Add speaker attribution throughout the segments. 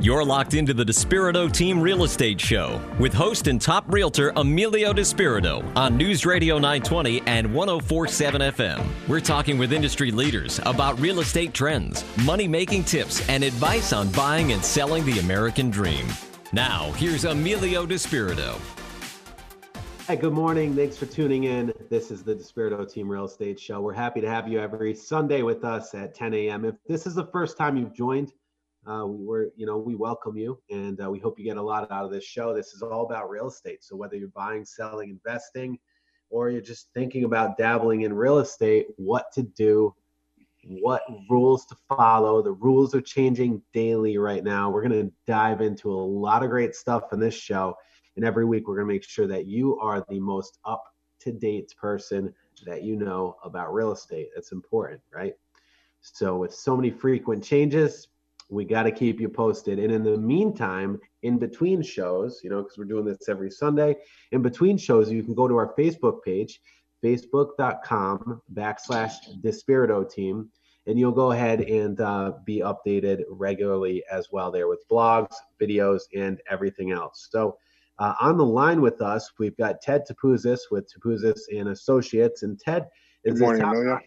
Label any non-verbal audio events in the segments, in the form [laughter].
Speaker 1: You're locked into the Despirito Team Real Estate Show with host and top realtor Emilio Despirito on News Radio 920 and 1047 FM. We're talking with industry leaders about real estate trends, money making tips, and advice on buying and selling the American dream. Now, here's Emilio Despirito.
Speaker 2: Hi, good morning. Thanks for tuning in. This is the Despirito Team Real Estate Show. We're happy to have you every Sunday with us at 10 a.m. If this is the first time you've joined, uh, we were, you know, we welcome you and uh, we hope you get a lot out of this show. This is all about real estate. So whether you're buying, selling, investing, or you're just thinking about dabbling in real estate, what to do, what rules to follow. The rules are changing daily right now. We're going to dive into a lot of great stuff in this show. And every week, we're going to make sure that you are the most up to date person that you know about real estate. That's important, right? So, with so many frequent changes, we got to keep you posted. And in the meantime, in between shows, you know, because we're doing this every Sunday, in between shows, you can go to our Facebook page, facebook.com backslash Despirito team, and you'll go ahead and uh, be updated regularly as well there with blogs, videos, and everything else. So, uh, on the line with us, we've got Ted Topouzis with Topouzis and Associates, and Ted is
Speaker 3: Good morning, Emilio.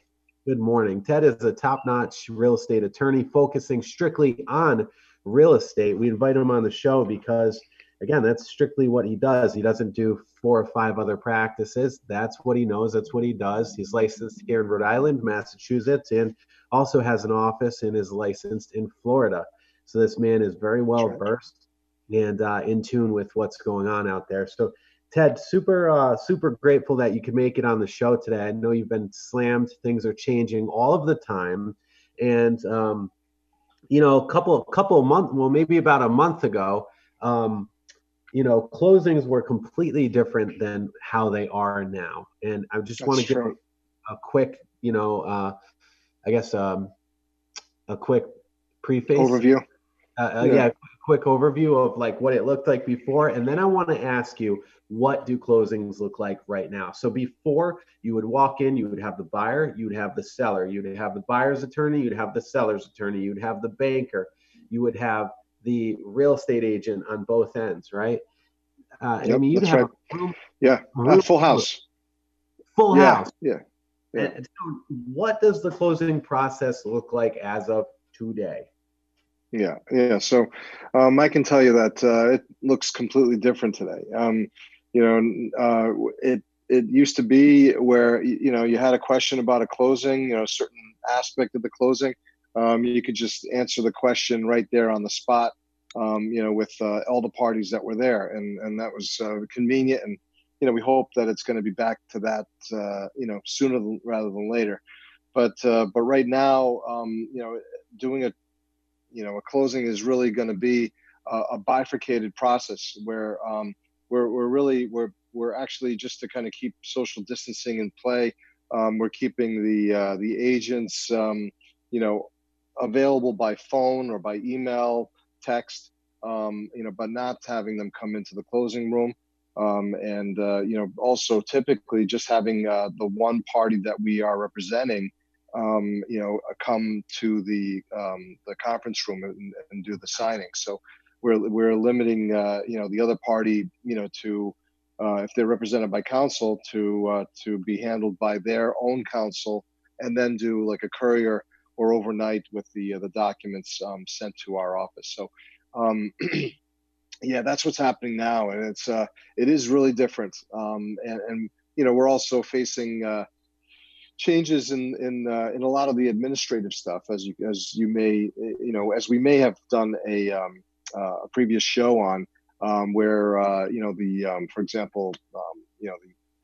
Speaker 2: Good morning. Ted is a top notch real estate attorney focusing strictly on real estate. We invite him on the show because, again, that's strictly what he does. He doesn't do four or five other practices. That's what he knows. That's what he does. He's licensed here in Rhode Island, Massachusetts, and also has an office and is licensed in Florida. So this man is very well versed and uh, in tune with what's going on out there. So Ted, super uh, super grateful that you could make it on the show today. I know you've been slammed; things are changing all of the time, and um, you know, a couple couple of months, well, maybe about a month ago, um, you know, closings were completely different than how they are now. And I just want to give a, a, quick, you know, uh, I guess um, a quick preface
Speaker 3: overview.
Speaker 2: Uh, uh, yeah. yeah, quick overview of like what it looked like before, and then I want to ask you what do closings look like right now? So before you would walk in, you would have the buyer, you would have the seller, you'd have the buyer's attorney, you'd have the seller's attorney, you'd have the banker, you would have the real estate agent on both ends, right?
Speaker 3: Uh, yep, I mean, you'd have right. yeah, room, full house,
Speaker 2: full
Speaker 3: yeah,
Speaker 2: house.
Speaker 3: Yeah. yeah.
Speaker 2: So what does the closing process look like as of today?
Speaker 3: Yeah, yeah. So um, I can tell you that uh, it looks completely different today. Um, you know, uh, it it used to be where you know you had a question about a closing, you know, a certain aspect of the closing. Um, you could just answer the question right there on the spot. Um, you know, with uh, all the parties that were there, and and that was uh, convenient. And you know, we hope that it's going to be back to that, uh, you know, sooner than, rather than later. But uh, but right now, um, you know, doing a you know a closing is really going to be a, a, bifurcated process where um, we're, we're really we're we're actually just to kind of keep social distancing in play um, we're keeping the uh, the agents um, you know available by phone or by email text um, you know but not having them come into the closing room um, and uh, you know also typically just having uh, the one party that we are representing um, you know, come to the um, the conference room and, and, do the signing. So we're we're limiting, uh, you know, the other party, you know, to uh, if they're represented by counsel, to uh, to be handled by their own counsel, and then do like a courier or overnight with the uh, the documents um, sent to our office. So. Um, [clears throat] yeah, that's what's happening now, and it's uh, it is really different. Um, and, and you know, we're also facing uh, changes in in uh, in a lot of the administrative stuff, as you as you may you know as we may have done a um, uh, a previous show on um, where uh, you know the um, for example um, you know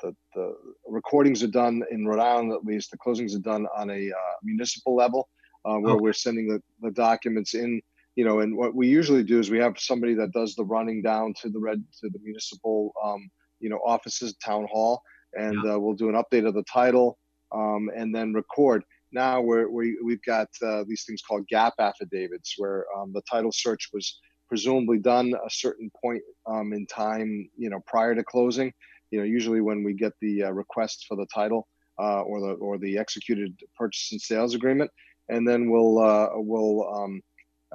Speaker 3: the, the, the recordings are done in Rhode Island at least the closings are done on a uh, municipal level uh, where oh. we're sending the, the documents in you know and what we usually do is we have somebody that does the running down to the red to the municipal um, you know offices town hall and yeah. uh, we'll do an update of the title um, and then record. Now we're, we, we've got uh, these things called gap affidavits where um, the title search was presumably done a certain point um, in time, you know, prior to closing. You know, usually when we get the uh, request for the title uh, or the or the executed purchase and sales agreement, and then we'll uh, we'll um,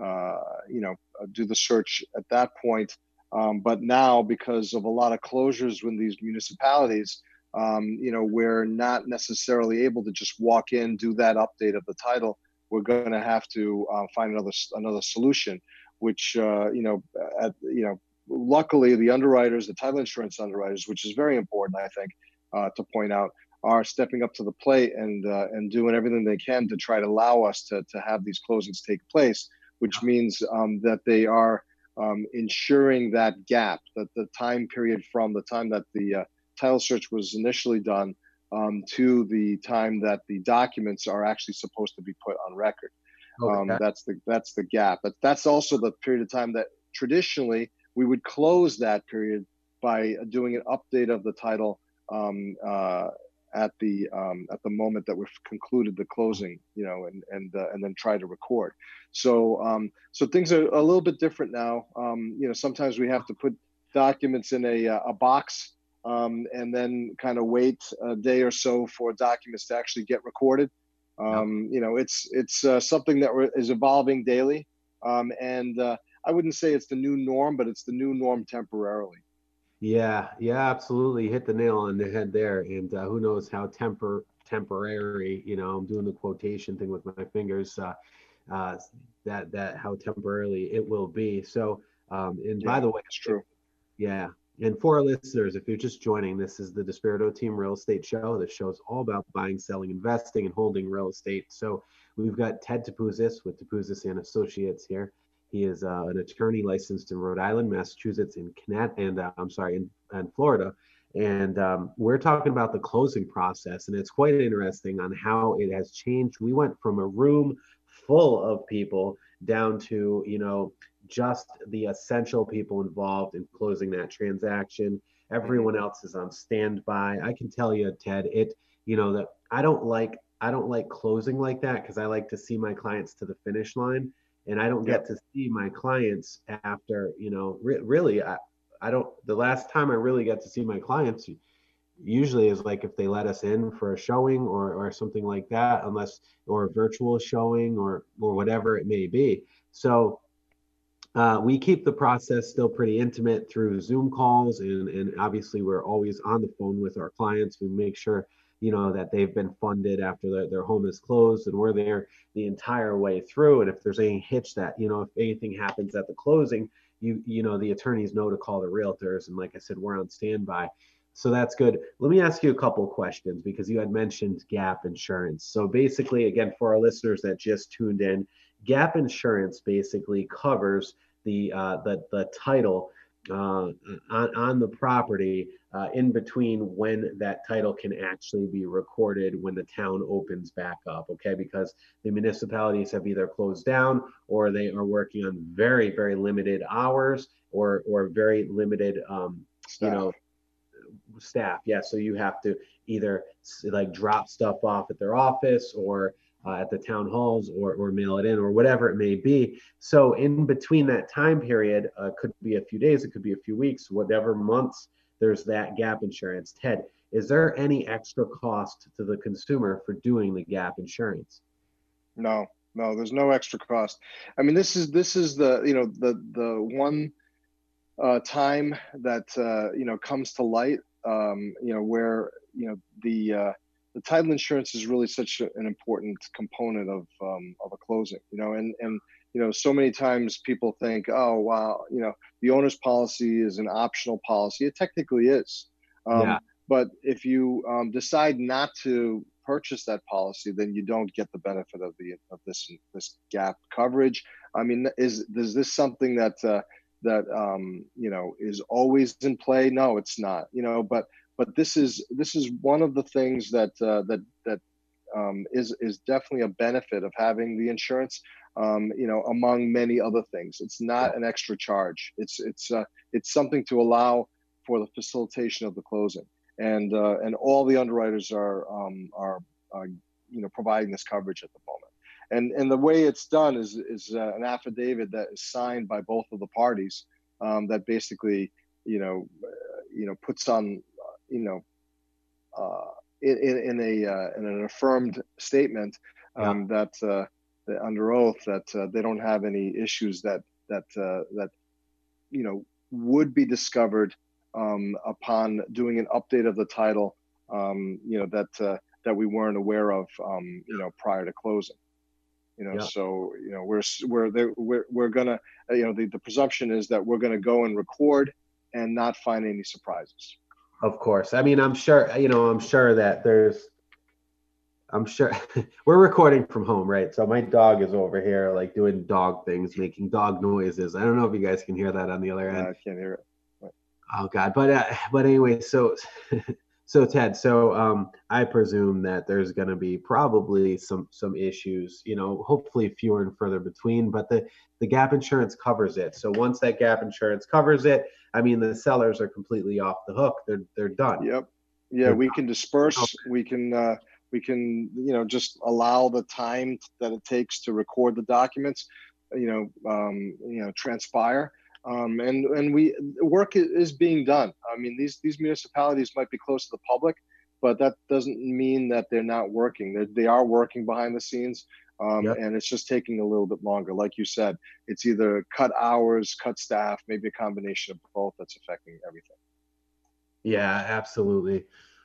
Speaker 3: uh, you know, do the search at that point. Um, but now, because of a lot of closures in these municipalities, um, you know, we're not necessarily able to just walk in, do that update of the title. We're going to have to uh, find another another solution, which uh, you know, at, you know, luckily the underwriters, the title insurance underwriters, which is very important, I think, uh, to point out, are stepping up to the plate and uh, and doing everything they can to try to allow us to to have these closings take place, which means um, that they are um, ensuring that gap, that the time period from the time that the uh, title search was initially done um, to the time that the documents are actually supposed to be put on record. Okay. Um, that's the that's the gap. But that's also the period of time that traditionally we would close that period by doing an update of the title um, uh, at the um, at the moment that we've concluded the closing, you know, and and uh, and then try to record. So um, so things are a little bit different now. Um, you know, sometimes we have to put documents in a uh, a box um, and then kind of wait a day or so for documents to actually get recorded. Um, You know, it's it's uh, something that is evolving daily, um, and uh, I wouldn't say it's the new norm, but it's the new norm temporarily.
Speaker 2: Yeah, yeah, absolutely. hit the nail on the head there. And uh, who knows how temper temporary, you know, I'm doing the quotation thing with my fingers, uh, uh, that, that how temporarily it will be. So, um, and yeah, by the way,
Speaker 3: it's true.
Speaker 2: Yeah. And for our listeners, if you're just joining, this is the Despirito Team Real Estate Show. This show's all about buying, selling, investing, and holding real estate. So we've got Ted Topouzis with Topouzis and Associates here. He is uh, an attorney licensed in Rhode Island, Massachusetts, and Connecticut, and uh, I'm sorry, in, in Florida. And um, we're talking about the closing process, and it's quite interesting on how it has changed. We went from a room full of people down to, you know, just the essential people involved in closing that transaction. Everyone mm-hmm. else is on standby. I can tell you, Ted, it, you know, that I don't like I don't like closing like that because I like to see my clients to the finish line and I don't get to see my clients after, you know, re- really, I, I don't, the last time I really got to see my clients usually is like if they let us in for a showing or, or something like that, unless, or a virtual showing or, or whatever it may be. So uh, we keep the process still pretty intimate through Zoom calls, and, and obviously we're always on the phone with our clients. We make sure you know that they've been funded after their, their home is closed and we're there the entire way through and if there's any hitch that you know if anything happens at the closing you you know the attorneys know to call the realtors and like i said we're on standby so that's good. Let me ask you a couple questions because you had mentioned gap insurance. So basically again for our listeners that just tuned in gap insurance basically covers the uh, the, the title uh, on, on the property uh, in between when that title can actually be recorded when the town opens back up, okay? Because the municipalities have either closed down or they are working on very, very limited hours or, or very limited, um, you know, staff. Yeah, so you have to either like drop stuff off at their office or uh, at the town halls or, or mail it in or whatever it may be. So in between that time period, uh, could be a few days, it could be a few weeks, whatever months there's that gap insurance. Ted, is there any extra cost to the consumer for doing the gap insurance?
Speaker 3: No, no, there's no extra cost. I mean, this is this is the you know the the one uh, time that uh, you know comes to light. Um, you know where you know the uh, the title insurance is really such an important component of um, of a closing. You know, and and you know so many times people think oh wow you know the owner's policy is an optional policy it technically is um, yeah. but if you um, decide not to purchase that policy then you don't get the benefit of the of this this gap coverage i mean is is this something that uh, that um, you know is always in play no it's not you know but but this is this is one of the things that uh, that that um, is is definitely a benefit of having the insurance um, you know, among many other things. It's not an extra charge. It's it's uh, it's something to allow for the facilitation of the closing, and uh, and all the underwriters are um, are, are you know providing this coverage at the moment. And and the way it's done is is uh, an affidavit that is signed by both of the parties um, that basically you know uh, you know puts on you know uh, in, in a uh, in an affirmed statement um, yeah. that under oath that uh, they don't have any issues that that uh, that you know would be discovered um, upon doing an update of the title. Um, you know that uh, that we weren't aware of. Um, you know prior to closing. You know, yeah. so you know we're we're we're we're gonna you know the, the presumption is that we're gonna go and record and not find any surprises.
Speaker 2: Of course. I mean, I'm sure, you know, I'm sure that there's, I'm sure [laughs] we're recording from home, right? So my dog is over here, like doing dog things, making dog noises. I don't know if you guys can hear that on the other end.
Speaker 3: I can't hear it.
Speaker 2: Oh God. But, uh, but anyway, so, [laughs] so Ted, so um, I presume that there's going to be probably some some issues. You know, hopefully fewer and further between. But the the gap insurance covers it. So once that gap insurance covers it, I mean the sellers are completely off the hook. They're they're done.
Speaker 3: Yep. Yeah, they're we done. can disperse. Okay. We can uh, we can you know just allow the time that it takes to record the documents. You know, um, you know, transpire um, and and we work is being done. I mean, these these municipalities might be close to the public, but that doesn't mean that they're not working. They're, they are working behind the scenes, um, yep. and it's just taking a little bit longer. Like you said, it's either cut hours, cut staff, maybe a combination of both that's affecting everything.
Speaker 2: Yeah, absolutely.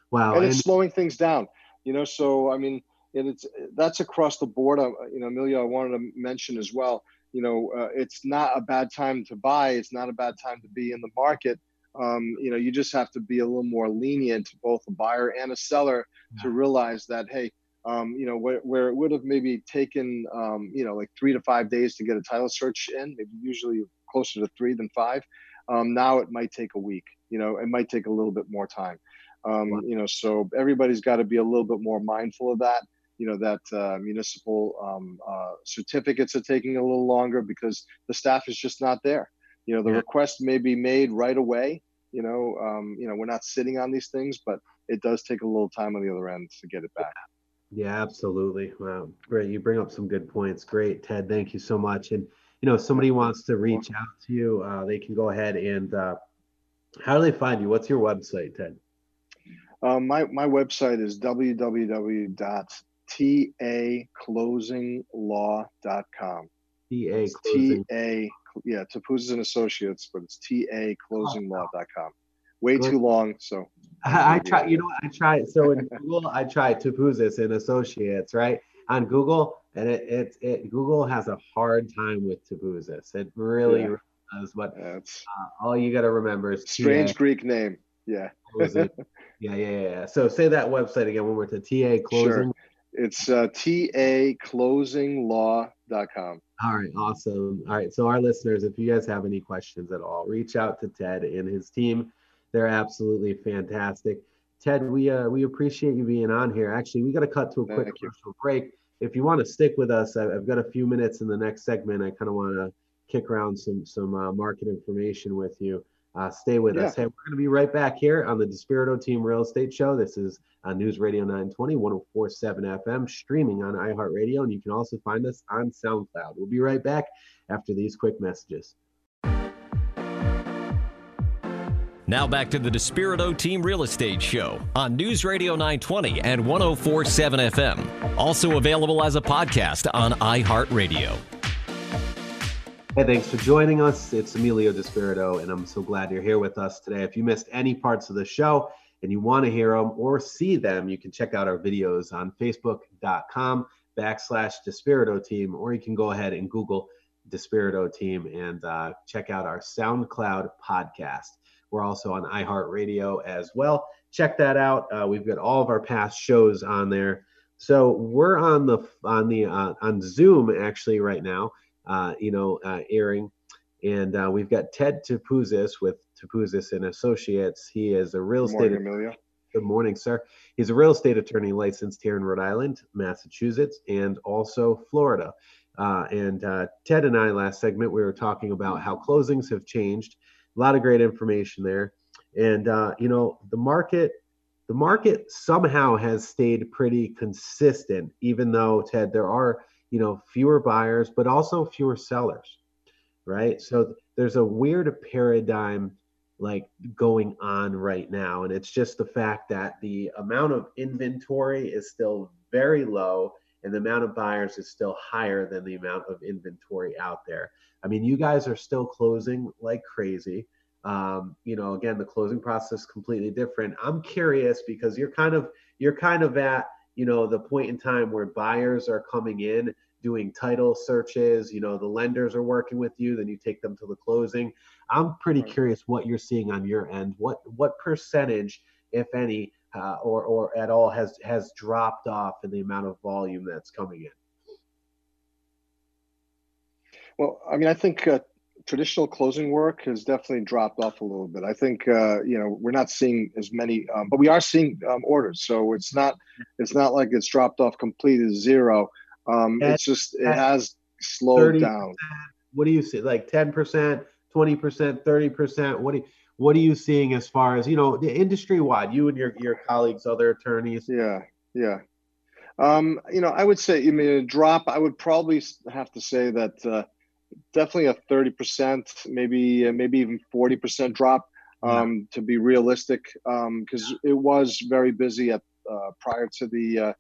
Speaker 2: Wow,
Speaker 3: and, and it's slowing things down. You know, so I mean, and it's that's across the board. Uh, you know, Emilio, I wanted to mention as well you know, uh, it's not a bad time to buy. It's not a bad time to be in the market. Um, you know, you just have to be a little more lenient, both a buyer and a seller, yeah. to realize that, hey, um, you know, where, where it would have maybe taken, um, you know, like three to five days to get a title search in, maybe usually closer to three than five. Um, now it might take a week. You know, it might take a little bit more time. Um, you know, so everybody's got to be a little bit more mindful of that you know that uh, municipal um, uh, certificates are taking a little longer because the staff is just not there. You know the yeah. request may be made right away you know um, you know we're not sitting on these things but it does take a little time on the other end to get it back.
Speaker 2: Yeah. Absolutely. Wow great. You bring up some good points. Great ted. Thank you so much. And you know if somebody wants to reach out to you uh, they can go ahead and uh, how do they find you? What's your website ted?
Speaker 3: Um, my, my website is www taclosinglaw.com.
Speaker 2: TA
Speaker 3: closing. TA, yeah, Topouzis and Associates, but it's TA taclosinglaw.com. Way Good. too long, so.
Speaker 2: I, I try, you know, I try. So in [laughs] Google, I try Topouzis and Associates, right? On Google, and it, it, it Google has a hard time with Topouzis. It really, yeah. does. But uh, all you got to remember is
Speaker 3: strange TA. Greek name. [laughs] Yeah.
Speaker 2: yeah, yeah, yeah. So say that website again when we're to TA closing. Sure.
Speaker 3: It's uh, taclosinglaw.com.
Speaker 2: All right, awesome. All right, so our listeners, if you guys have any questions at all, reach out to Ted and his team. They're absolutely fantastic. Ted, we uh, we appreciate you being on here. Actually, we got to cut to a quick Thank commercial you. break. If you want to stick with us, I've got a few minutes in the next segment. I kind of want to kick around some some uh, market information with you. Uh, stay with yeah. us. Hey, we're going to be right back here on the Despirito Team Real Estate Show. This is uh, News Radio 920, 1047 FM, streaming on iHeartRadio, and you can also find us on SoundCloud. We'll be right back after these quick messages.
Speaker 1: Now back to the Despirito Team Real Estate Show on News Radio 920 and 1047 FM. Also available as a podcast on iHeartRadio.
Speaker 2: Hey, thanks for joining us. It's Emilio Despirito, and I'm so glad you're here with us today. If you missed any parts of the show and you want to hear them or see them, you can check out our videos on facebook.com backslash Despirito Team, or you can go ahead and Google Despirito Team and uh, check out our SoundCloud podcast. We're also on iHeartRadio as well. Check that out. Uh, we've got all of our past shows on there. So we're on the on the uh, on Zoom actually right now uh, you know, uh, airing. And uh, we've got Ted Topouzis with Topouzis and Associates. He is a real
Speaker 3: estate.
Speaker 2: Morning, Emilio. Good morning, sir. He's a real estate attorney licensed here in Rhode Island, Massachusetts, and also Florida. Uh, and uh, Ted and I, last segment, we were talking about how closings have changed. A lot of great information there. And, uh, you know, the market the market somehow has stayed pretty consistent, even though Ted, there are you know fewer buyers but also fewer sellers right so there's a weird paradigm like going on right now and it's just the fact that the amount of inventory is still very low and the amount of buyers is still higher than the amount of inventory out there. I mean, you guys are still closing like crazy. Um, you know, again, the closing process is completely different. I'm curious because you're kind of you're kind of at you know the point in time where buyers are coming in doing title searches you know the lenders are working with you then you take them to the closing. I'm pretty curious what you're seeing on your end. What what percentage if any uh, or or at all has has dropped off in the amount of volume that's coming in?
Speaker 3: Well i mean i think uh, traditional closing work has definitely dropped off a little bit. I think uh, you know we're not seeing as many, um, but we are seeing um, orders. So it's not it's not like it's dropped off completely zero. Um, it's just it has slowed down.
Speaker 2: What do you see? Like ten percent, twenty percent, thirty percent. What do you, what are you seeing as far as you know the industry wide? You and your your colleagues, other attorneys.
Speaker 3: Yeah, yeah. Um, you know, I would say, I mean, a drop. I would probably have to say that. Uh, definitely a 30%, maybe uh, maybe even 40% drop um, to be realistic, because um, it was very busy at uh, prior to the uh,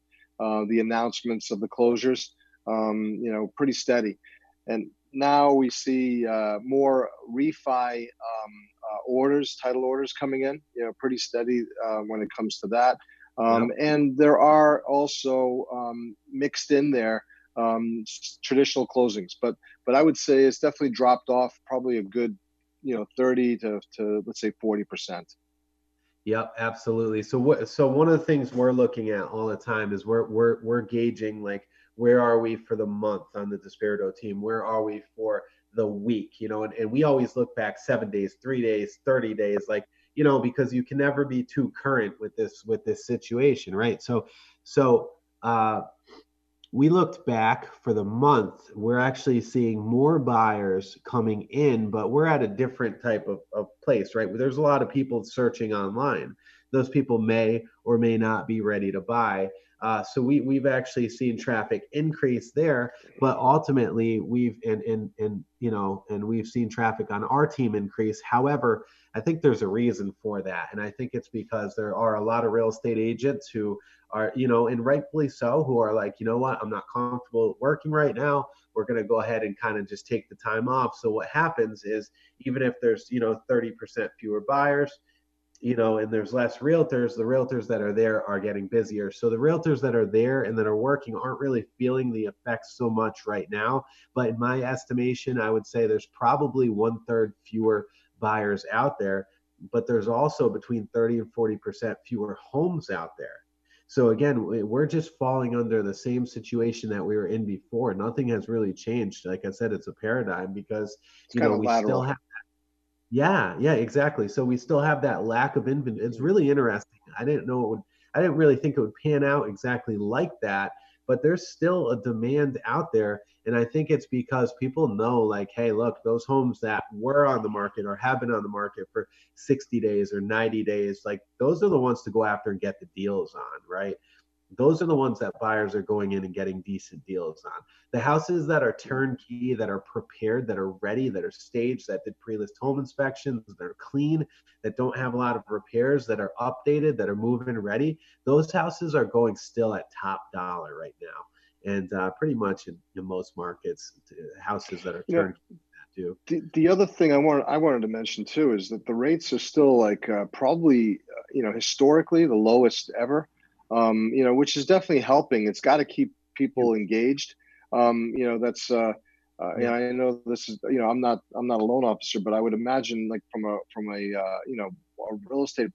Speaker 3: uh, the announcements of the closures. Um, you know, pretty steady, and now we see uh, more refi um, uh, orders, title orders coming in. You know, pretty steady when it comes to that. Um, yep. And there are also um, mixed in there um, traditional closings. But but I would say it's definitely dropped off probably a good, you know, 30 to, to let's say 40 percent.
Speaker 2: Yep, absolutely. So what? So one of the things we're looking at all the time is we're we're we're gauging like where are we for the month on the Despirito team? Where are we for the week? You know, and, and we always look back seven days, three days, thirty days, like you know, because you can never be too current with this with this situation, right? So so uh we looked back for the month we're actually seeing more buyers coming in but we're at a different type of, of place right? There's a lot of people searching online. Those people may or may not be ready to buy. Uh, so we we've actually seen traffic increase there, but ultimately we've and and and you know and we've seen traffic on our team increase. However, I think there's a reason for that, and I think it's because there are a lot of real estate agents who are you know and rightfully so who are like you know what I'm not comfortable working right now. We're going to go ahead and kind of just take the time off. So what happens is even if there's you know 30% fewer buyers you know, and there's less realtors, the realtors that are there are getting busier. So the realtors that are there and that are working aren't really feeling the effects so much right now. But in my estimation, I would say there's probably one third fewer buyers out there, but there's also between 30 and 40% fewer homes out there. So again, we're just falling under the same situation that we were in before. Nothing has really changed. Like I said, it's a paradigm because
Speaker 3: it's you know we lateral.
Speaker 2: still have yeah, yeah, exactly. So we still have that lack of inventory. It's really interesting. I didn't know it would. I didn't really think it would pan out exactly like that. But there's still a demand out there, and I think it's because people know, like, hey, look, those homes that were on the market or have been on the market for 60 days or 90 days, like those are the ones to go after and get the deals on, right? Those are the ones that buyers are going in and getting decent deals on. The houses that are turnkey, that are prepared, that are ready, that are staged, that did pre-list home inspections, that are clean, that don't have a lot of repairs, that are updated, that are move-in ready, those houses are going still at top dollar right now. And uh, pretty much in, in, most markets, houses that are turnkey.
Speaker 3: Yeah. The, the other thing I wanted I wanted to mention too is that the rates are still like uh, probably uh, you know historically the lowest ever um, you know, which is definitely helping. It's got to keep people engaged. Um, you know, that's uh, uh, yeah. I know this is you know I'm not I'm not a loan officer, but I would imagine like from a from a uh, you know a real estate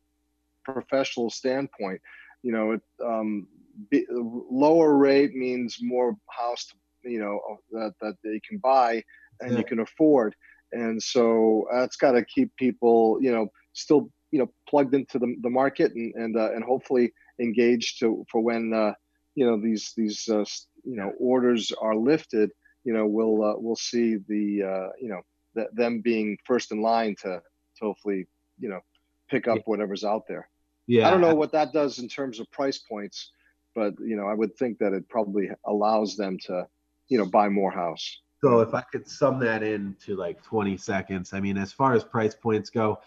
Speaker 3: professional standpoint, you know, it, um, be, lower rate means more house to, you know that that they can buy and yeah. you can afford, and so that's got to keep people you know still you know plugged into the, the market and and uh, and hopefully engaged to for when uh, you know these these uh, you know orders are lifted. You know, we'll uh, we'll see the uh, you know th- them being first in line to to hopefully you know pick up whatever's out there. Yeah, I don't know what that does in terms of price points, but you know, I would think that it probably allows them to you know buy more house.
Speaker 2: So if I could sum that into like 20 seconds, I mean, as far as price points go,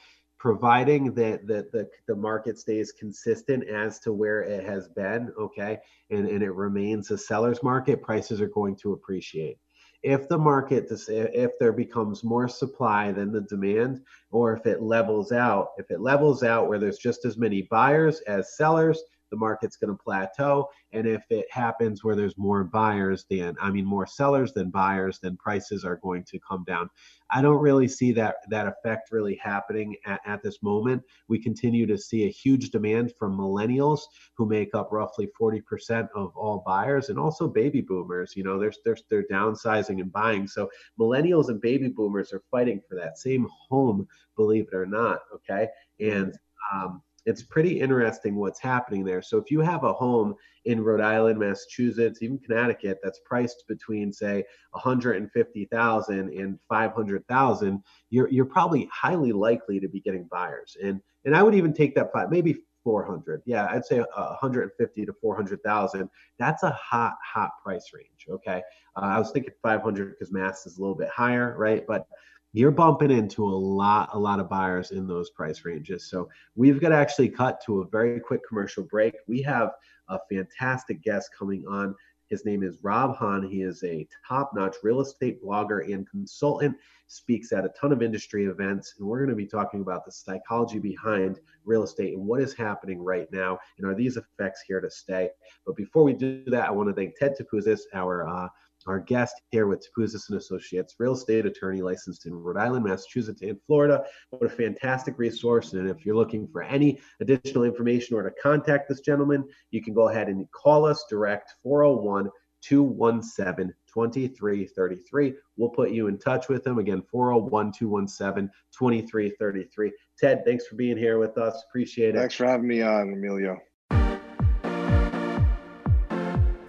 Speaker 2: providing that the, the, the market stays consistent as to where it has been, okay, and, and it remains a seller's market, prices are going to appreciate. If the market, if there becomes more supply than the demand, or if it levels out, if it levels out where there's just as many buyers as sellers, the market's going to plateau. And if it happens where there's more buyers than, I mean, more sellers than buyers, then prices are going to come down. I don't really see that that effect really happening at, at this moment. We continue to see a huge demand from millennials who make up roughly 40% of all buyers and also baby boomers. You know, they're, they're, they're downsizing and buying. So millennials and baby boomers are fighting for that same home, believe it or not. Okay. And um, it's pretty interesting what's happening there. So if you have a home in Rhode Island, Massachusetts, even Connecticut that's priced between say 150,000 and 500,000, you're you're probably highly likely to be getting buyers. And and I would even take that five, maybe 400. Yeah, I'd say 150 to 400,000. That's a hot hot price range, okay? Uh, I was thinking 500 because Mass is a little bit higher, right? But you're bumping into a lot a lot of buyers in those price ranges. So we've got to actually cut to a very quick commercial break. We have a fantastic guest coming on. His name is rob hahn. He is a top-notch real estate blogger and consultant speaks at a ton of industry events and we're going to be talking about the psychology behind real estate and what is happening right now and are these effects here to stay? But before we do that i want to thank ted Topouzis, our uh, our guest here with Topouzis and Associates, real estate attorney licensed in Rhode Island, Massachusetts, and Florida. What a fantastic resource. And if you're looking for any additional information or to contact this gentleman, you can go ahead and call us direct 401 217 2333. We'll put you in touch with him. Again, 401 217 2333. Ted, thanks for being here with us. Appreciate it.
Speaker 3: Thanks for having me on, Emilio.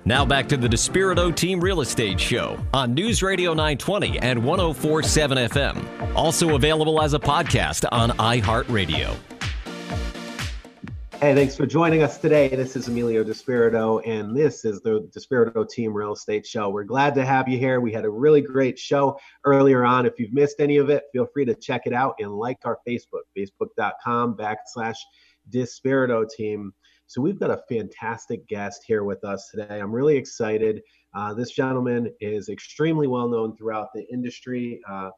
Speaker 1: Now back to the Despirito Team Real Estate Show on News Radio 920 and 1047 FM. Also available as a podcast on iHeartRadio.
Speaker 2: Hey, thanks for joining us today. This is Emilio Despirito, and this is the Despirito Team Real Estate Show. We're glad to have you here. We had a really great show earlier on. If you've missed any of it, feel free to check it out and like our Facebook, facebook.com backslash Despirito Team. So we've got a fantastic guest here with us today. I'm really excited. Uh, this gentleman is extremely well known throughout the industry, uh,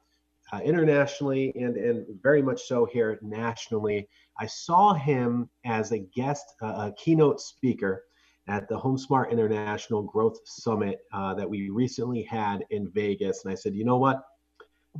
Speaker 2: uh, internationally, and, and very much so here nationally. I saw him as a guest, uh, a keynote speaker at the HomeSmart International Growth Summit uh, that we recently had in Vegas. And I said, you know what?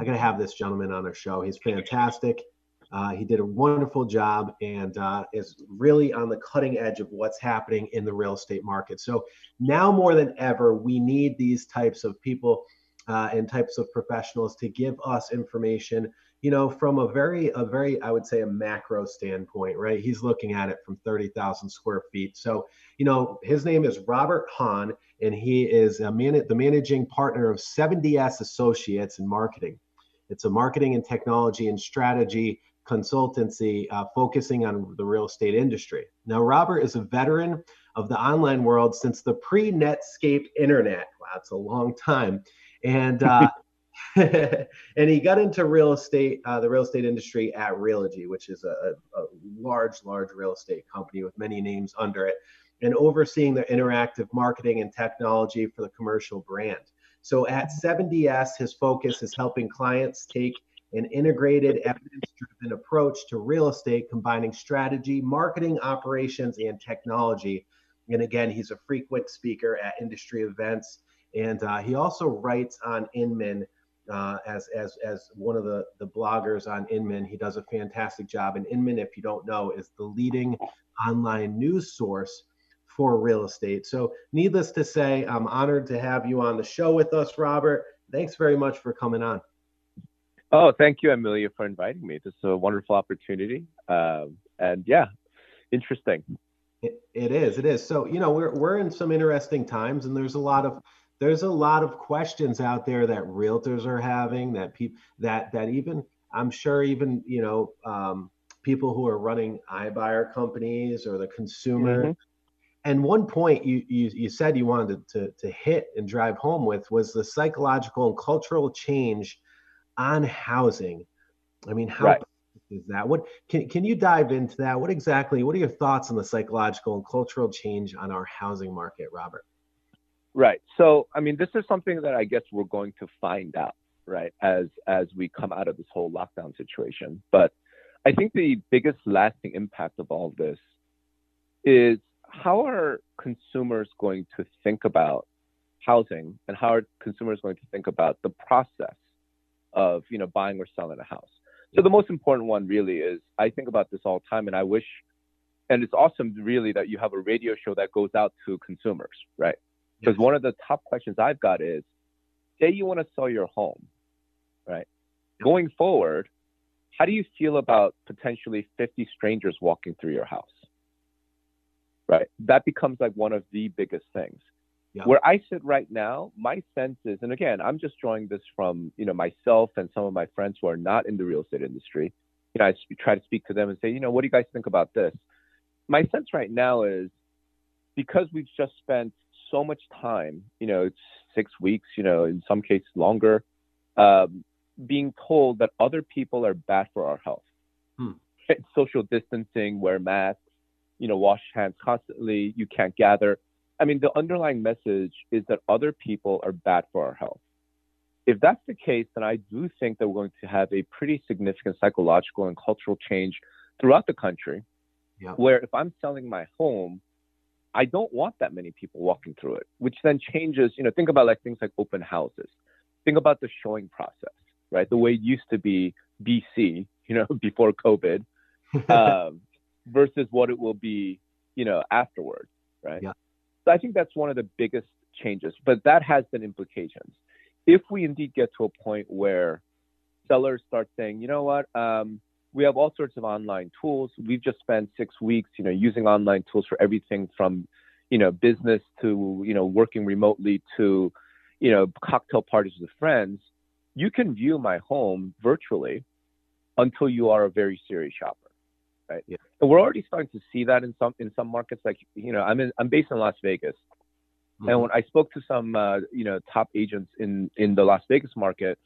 Speaker 2: I got to have this gentleman on our show. He's fantastic. Uh, he did a wonderful job and uh, is really on the cutting edge of what's happening in the real estate market. So now more than ever, we need these types of people uh, and types of professionals to give us information. You know, from a very, a very, I would say, a macro standpoint, right? He's looking at it from 30,000 square feet. So, you know, his name is Robert Hahn, and he is a man- the managing partner of 7DS Associates in Marketing. It's a marketing and technology and strategy consultancy uh, focusing on the real estate industry. Now, Robert is a veteran of the online world since the pre Netscape internet. Wow, that's a long time. And uh, [laughs] [laughs] and he got into real estate, uh, the real estate industry at Realogy, which is a, a, large, large real estate company with many names under it, and overseeing the interactive marketing and technology for the commercial brand. So at 7DS, his focus is helping clients take an integrated evidence driven approach to real estate, combining strategy, marketing, operations, and technology. And again, he's a frequent speaker at industry events. And uh, he also writes on Inman uh, as, as, as one of the, the bloggers on Inman. He does a fantastic job. And Inman, if you don't know, is the leading online news source for real estate. So, needless to say, I'm honored to have you on the show with us, Robert. Thanks very much for coming on.
Speaker 4: Oh, thank you, Emilio, for inviting me. This is a wonderful opportunity. Um, and yeah, interesting.
Speaker 2: It, it is. It is. So, you know, we're, we're in some interesting times and there's a lot of, there's a lot of questions out there that realtors are having that people that, that even, I'm sure even, you know, um, people who are running iBuyer companies or the consumer. Mm-hmm. And one point you, you, you said you wanted to, to, to hit and drive home with was the psychological and cultural change on housing. I mean, how right. is that? What can can you dive into that? What exactly? What are your thoughts on the psychological and cultural change on our housing market, Robert?
Speaker 4: Right. So, I mean, this is something that I guess we're going to find out, right, as as we come out of this whole lockdown situation. But I think the biggest lasting impact of all this is how are consumers going to think about housing and how are consumers going to think about the process of you know buying or selling a house so the most important one really is I think about this all the time, and I wish, and it's awesome really that you have a radio show that goes out to consumers, right? Because yes. one of the top questions I've got is, say you want to sell your home, right? Going forward, how do you feel about potentially 50 strangers walking through your house? Right? That becomes like one of the biggest things. Yeah. Where I sit right now, my sense is, and again, I'm just drawing this from you know myself and some of my friends who are not in the real estate industry. You know, I try to speak to them and say, you know, what do you guys think about this? My sense right now is because we've just spent so much time, you know, it's six weeks, you know, in some cases longer, um, being told that other people are bad for our health. Hmm. Social distancing, wear masks, you know, wash hands constantly, you can't gather I mean, the underlying message is that other people are bad for our health. If that's the case, then I do think that we're going to have a pretty significant psychological and cultural change throughout the country. Yeah. Where if I'm selling my home, I don't want that many people walking through it, which then changes, you know, think about like things like open houses. Think about the showing process, right? The way it used to be BC, you know, [laughs] before COVID, [laughs] um, versus what it will be, you know, afterwards, right? Yeah. So I think that's one of the biggest changes, but that has been implications. If we indeed get to a point where sellers start saying, you know what, um, we have all sorts of online tools. We've just spent six weeks, you know, using online tools for everything from, you know, business to, you know, working remotely to, you know, cocktail parties with friends. You can view my home virtually until you are a very serious shopper right? Yeah. And we're already starting to see that in some in some markets. Like you know, I'm in I'm based in Las Vegas, mm-hmm. and when I spoke to some uh, you know top agents in in the Las Vegas market,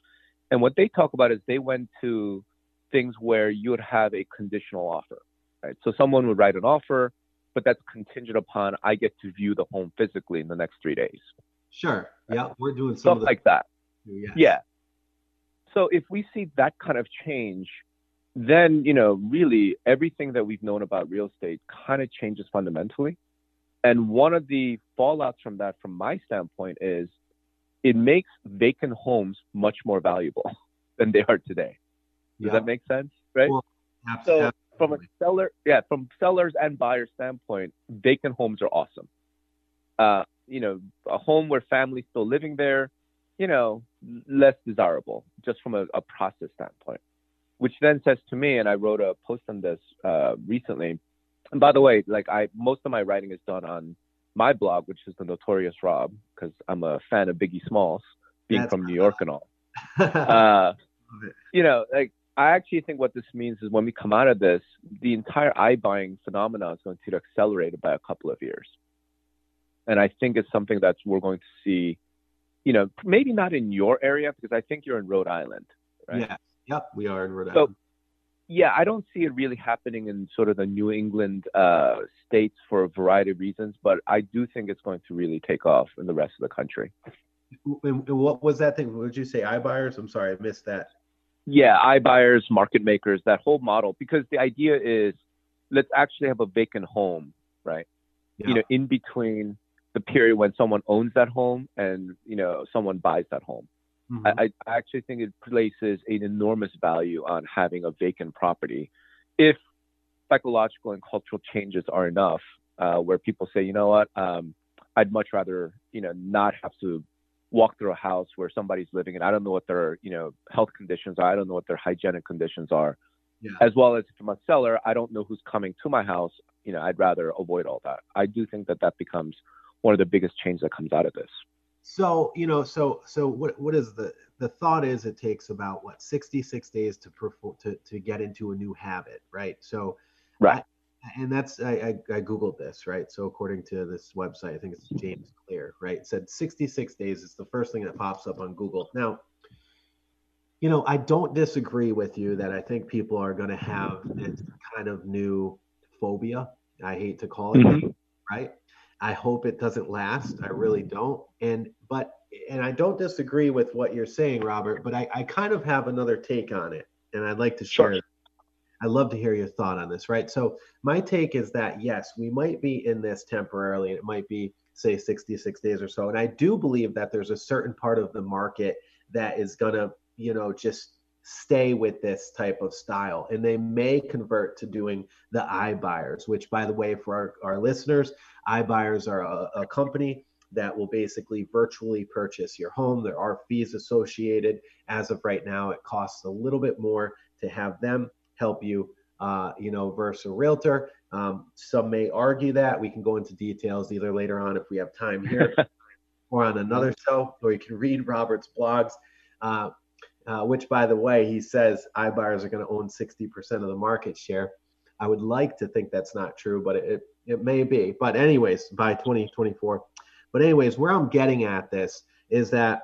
Speaker 4: and what they talk about is they went to things where you would have a conditional offer, right? So someone would write an offer, but that's contingent upon I get to view the home physically in the next three days.
Speaker 2: Sure. Yeah, we're doing some
Speaker 4: stuff like that. Yes. Yeah. So if we see that kind of change then you know really everything that we've known about real estate kind of changes fundamentally. And one of the fallouts from that from my standpoint is it makes vacant homes much more valuable [laughs] than they are today. Does yeah. that make sense? Right? Well, so from a seller yeah from sellers and buyers standpoint vacant homes are awesome. Uh, you know a home where family's still living there you know less desirable just from a, a process standpoint which then says to me, and I wrote a post on this uh, recently. And by the way, like I, most of my writing is done on my blog, which is the Notorious Rob, because I'm a fan of Biggie Smalls, being That's from New [laughs] York and all. uh, you know, like I actually think what this means is when we come out of this, the entire iBuying phenomenon is going to accelerate by a couple of years. And I think it's something that we're going to see, you know, maybe not in your area because I think you're in Rhode Island, right?
Speaker 2: Yeah. Yep, we are in Rhode Island. So,
Speaker 4: yeah, I don't see it really happening in sort of the New England uh, states for a variety of reasons, but I do think it's going to really take off in the rest of the country.
Speaker 2: And what was that thing? What did you say? iBuyers? I'm sorry, I missed that.
Speaker 4: Yeah, iBuyers, market makers, that whole model. Because the idea is, let's actually have a vacant home, right? Yeah. You know, in between the period when someone owns that home and you know someone buys that home. Mm-hmm. I, I actually think it places an enormous value on having a vacant property if psychological and cultural changes are enough uh, where people say, you know what, um, I'd much rather, you know, not have to walk through a house where somebody's living and I don't know what their, you know, health conditions are. I don't know what their hygienic conditions are. Yeah. As well as if I'm a seller, I don't know who's coming to my house. You know, I'd rather avoid all that. I do think that that becomes one of the biggest changes that comes out of this.
Speaker 2: So you know, so so what what is the the thought is it takes about what 66 days to perform to to get into a new habit, right? So
Speaker 4: right.
Speaker 2: I, and that's I, I, I googled this right. So according to this website, I think it's James Clear, right? It said 66 days is the first thing that pops up on Google. Now, You know, I don't disagree with you that I think people are going to have this kind of new phobia. I hate to call it, mm-hmm. right? I hope it doesn't last. I really mm-hmm. don't. And but and I don't disagree with what you're saying, Robert, but I, I kind of have another take on it, and I'd like to share. Sure. I'd love to hear your thought on this, right? So my take is that yes, we might be in this temporarily, and it might be say 66 days or so. And I do believe that there's a certain part of the market that is gonna you know, just stay with this type of style and they may convert to doing the iBuyers, which by the way, for our, our listeners, iBuyers are a, a company that will basically virtually purchase your home. There are fees associated. As of right now, it costs a little bit more to have them help you, uh, you know, versus a realtor. Um, some may argue that. We can go into details either later on if we have time [laughs] here or on another show, or you can read Robert's blogs. Uh, uh, which, by the way, he says iBuyers are going to own 60% of the market share. I would like to think that's not true, but it, it may be. But, anyways, by 2024. But, anyways, where I'm getting at this is that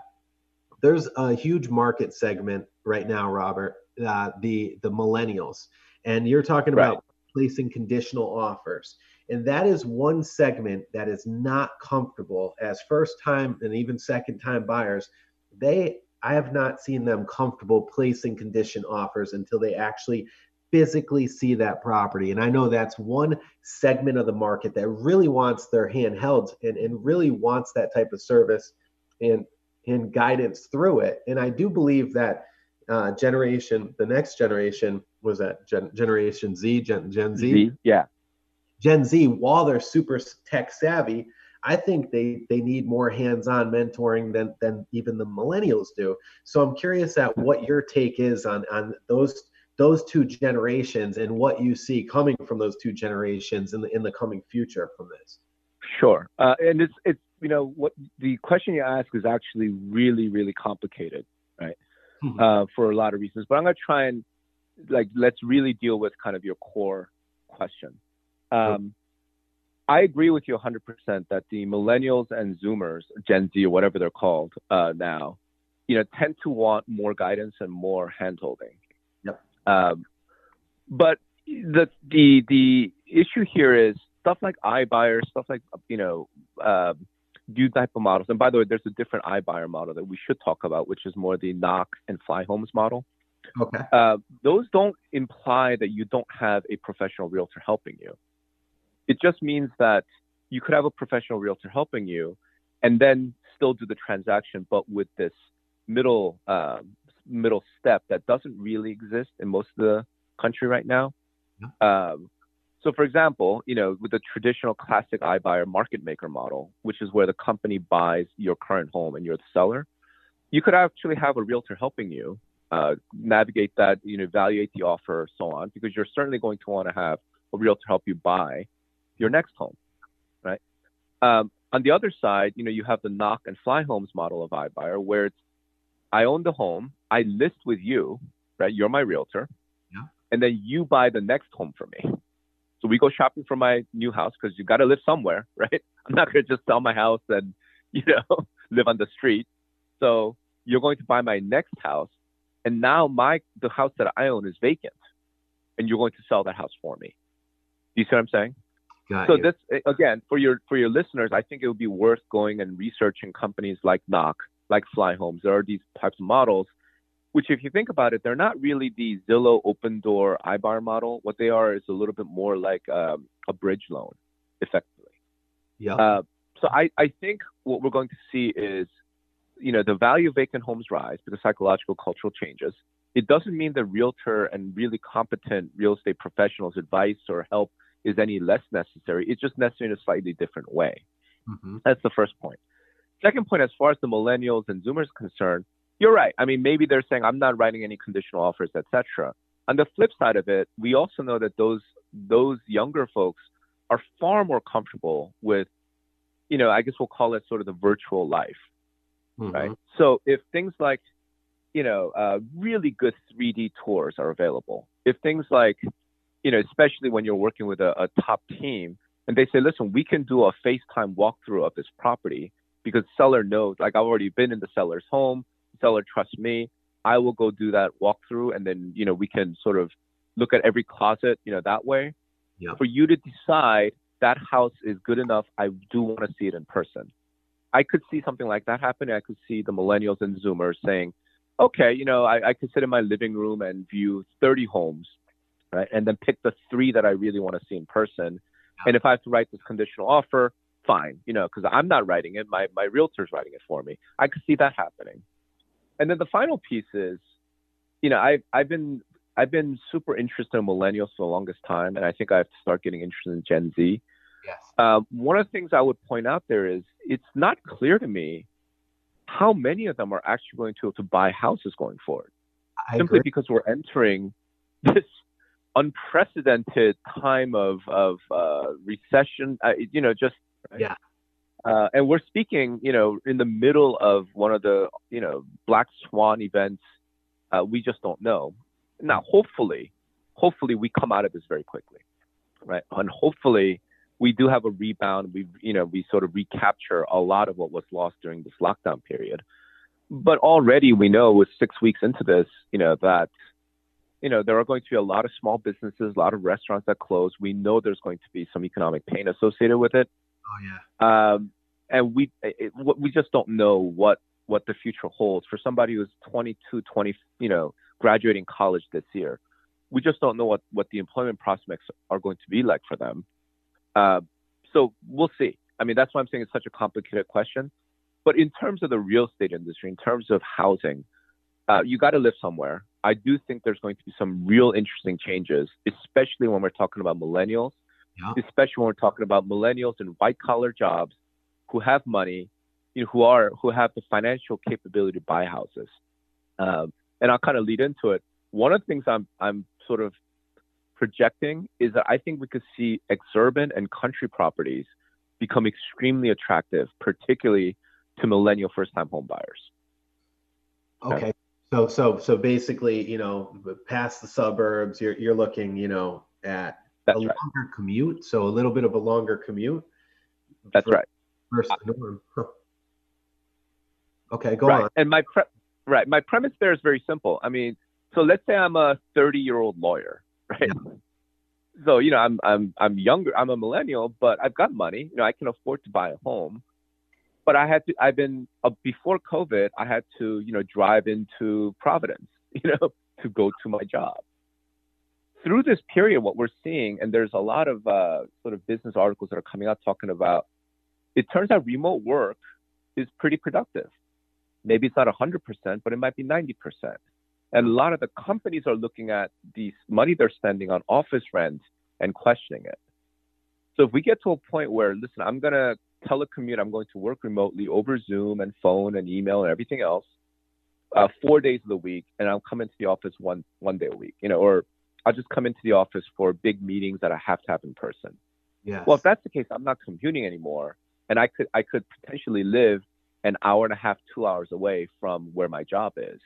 Speaker 2: there's a huge market segment right now, Robert, uh, the, the millennials. And you're talking about right. placing conditional offers. And that is one segment that is not comfortable as first time and even second time buyers. They I have not seen them comfortable placing condition offers until they actually physically see that property. And I know that's one segment of the market that really wants their hand held and, and really wants that type of service and and guidance through it. And I do believe that uh, generation, the next generation, was that gen, Generation Z, Gen, Gen Z?
Speaker 4: Z? Yeah.
Speaker 2: Gen Z, while they're super tech savvy, I think they they need more hands-on mentoring than than even the millennials do. So I'm curious at what your take is on on those those two generations and what you see coming from those two generations in the in the coming future from this.
Speaker 4: Sure, uh, and it's it's you know what the question you ask is actually really really complicated, right? Mm-hmm. Uh, for a lot of reasons, but I'm gonna try and like let's really deal with kind of your core question. Um, I agree with you 100% that the millennials and Zoomers, Gen Z or whatever they're called uh, now, you know, tend to want more guidance and more handholding. Um, but the the the issue here is stuff like iBuyer, stuff like you know, uh, do type of models. And by the way, there's a different iBuyer model that we should talk about, which is more the Knock and fly homes model.
Speaker 2: Okay.
Speaker 4: Uh, those don't imply that you don't have a professional realtor helping you. It just means that you could have a professional realtor helping you and then still do the transaction, but with this middle um, middle step that doesn't really exist in most of the country right now. Yeah. Um, so, for example, you know, with the traditional classic iBuyer market maker model, which is where the company buys your current home and you're the seller, you could actually have a realtor helping you uh, navigate that, you know, evaluate the offer, so on, because you're certainly going to want to have a realtor help you buy your next home, right? Um, on the other side, you know, you have the Knock and fly homes model of iBuyer, where it's I own the home, I list with you, right? You're my realtor,
Speaker 2: yeah.
Speaker 4: and then you buy the next home for me. So we go shopping for my new house because you got to live somewhere, [laughs] right? I'm not going to just sell my house and you know [laughs] live on the street. So you're going to buy my next house, and now my the house that I own is vacant, and you're going to sell that house for me. Do you see what I'm saying?
Speaker 2: Got
Speaker 4: so
Speaker 2: you.
Speaker 4: this again for your for your listeners, I think it would be worth going and researching companies like Knock, like Fly Homes. There are these types of models, which if you think about it, they're not really the Zillow Opendoor iBuyer model. What they are is a little bit more like um, a bridge loan, effectively.
Speaker 2: Yeah.
Speaker 4: Uh, so I, I think what we're going to see is, you know, the value of vacant homes rise because psychological cultural changes. It doesn't mean that realtor and really competent real estate professionals' advice or help is any less necessary. It's just necessary in a slightly different way. Mm-hmm. That's the first point. Second point, as far as the millennials and Zoomers concerned, you're right. I mean, maybe they're saying I'm not writing any conditional offers, etc. On the flip side of it, we also know that those those younger folks are far more comfortable with, you know, I guess we'll call it sort of the virtual life, mm-hmm. right? So if things like, you know, uh, really good 3D tours are available, if things like you know, especially when you're working with a, a top team and they say, listen, we can do a FaceTime walkthrough of this property because seller knows, like I've already been in the seller's home, seller trusts me. I will go do that walkthrough, and then you know we can sort of look at every closet, you know, that way.
Speaker 2: Yep.
Speaker 4: For you to decide that house is good enough, I do want to see it in person. I could see something like that happening. I could see the millennials and Zoomers saying, okay, you know, I, I could sit in my living room and view 30 homes, right? And then pick the three that I really want to see in person. And if I have to write this conditional offer, fine, you know, because I'm not writing it. My, my realtor's writing it for me. I could see that happening. And then the final piece is, you know, I've, I've been I've been super interested in millennials for the longest time, and I think I have to start getting interested in Gen
Speaker 2: Z. Yes.
Speaker 4: Um, one of the things I would point out there is it's not clear to me how many of them are actually going to to buy houses going forward.
Speaker 2: I
Speaker 4: simply
Speaker 2: agree.
Speaker 4: because we're entering this unprecedented time of of uh, recession. Uh, you know, just
Speaker 2: right? yeah.
Speaker 4: Uh, and we're speaking, you know, in the middle of one of the, you know, black swan events. Uh, we just don't know. Now, hopefully, hopefully we come out of this very quickly, right? And hopefully we do have a rebound. We, you know, we sort of recapture a lot of what was lost during this lockdown period. But already we know with six weeks into this, you know, that, you know, there are going to be a lot of small businesses, a lot of restaurants that close. We know there's going to be some economic pain associated with it.
Speaker 2: Oh yeah.
Speaker 4: Um, and we it, we just don't know what what the future holds for somebody who's 22, 20, you know, graduating college this year. We just don't know what, what the employment prospects are going to be like for them. Uh, so we'll see. I mean, that's why I'm saying it's such a complicated question. But in terms of the real estate industry, in terms of housing, uh, you got to live somewhere. I do think there's going to be some real interesting changes, especially when we're talking about millennials,
Speaker 2: yeah.
Speaker 4: especially when we're talking about millennials and white collar jobs who have money, you know, who are who have the financial capability to buy houses. Um, and I'll kind of lead into it. One of the things I'm I'm sort of projecting is that I think we could see exurban and country properties become extremely attractive, particularly to millennial first-time home buyers.
Speaker 2: Okay. So so so basically, you know, past the suburbs, you're you're looking, you know, at
Speaker 4: That's
Speaker 2: a
Speaker 4: right.
Speaker 2: longer commute, so a little bit of a longer commute.
Speaker 4: That's right.
Speaker 2: Versus the norm. Huh. Okay, go
Speaker 4: right.
Speaker 2: on.
Speaker 4: And my pre- right, my premise there is very simple. I mean, so let's say I'm a 30 year old lawyer, [laughs] right? So you know, I'm I'm I'm younger. I'm a millennial, but I've got money. You know, I can afford to buy a home. But I had to. I've been uh, before COVID. I had to, you know, drive into Providence, [laughs] you know, to go to my job. Through this period, what we're seeing, and there's a lot of uh, sort of business articles that are coming out talking about. It turns out remote work is pretty productive maybe it's not 100%, but it might be 90%. And a lot of the companies are looking at the money they're spending on office rent and questioning it. So if we get to a point where, listen, I'm going to telecommute, I'm going to work remotely over Zoom and phone and email and everything else, uh, four days of the week, and I'll come into the office one one day a week, you know, or I'll just come into the office for big meetings that I have to have in person.
Speaker 2: Yes.
Speaker 4: Well, if that's the case, I'm not commuting anymore, and I could I could potentially live an hour and a half, two hours away from where my job is.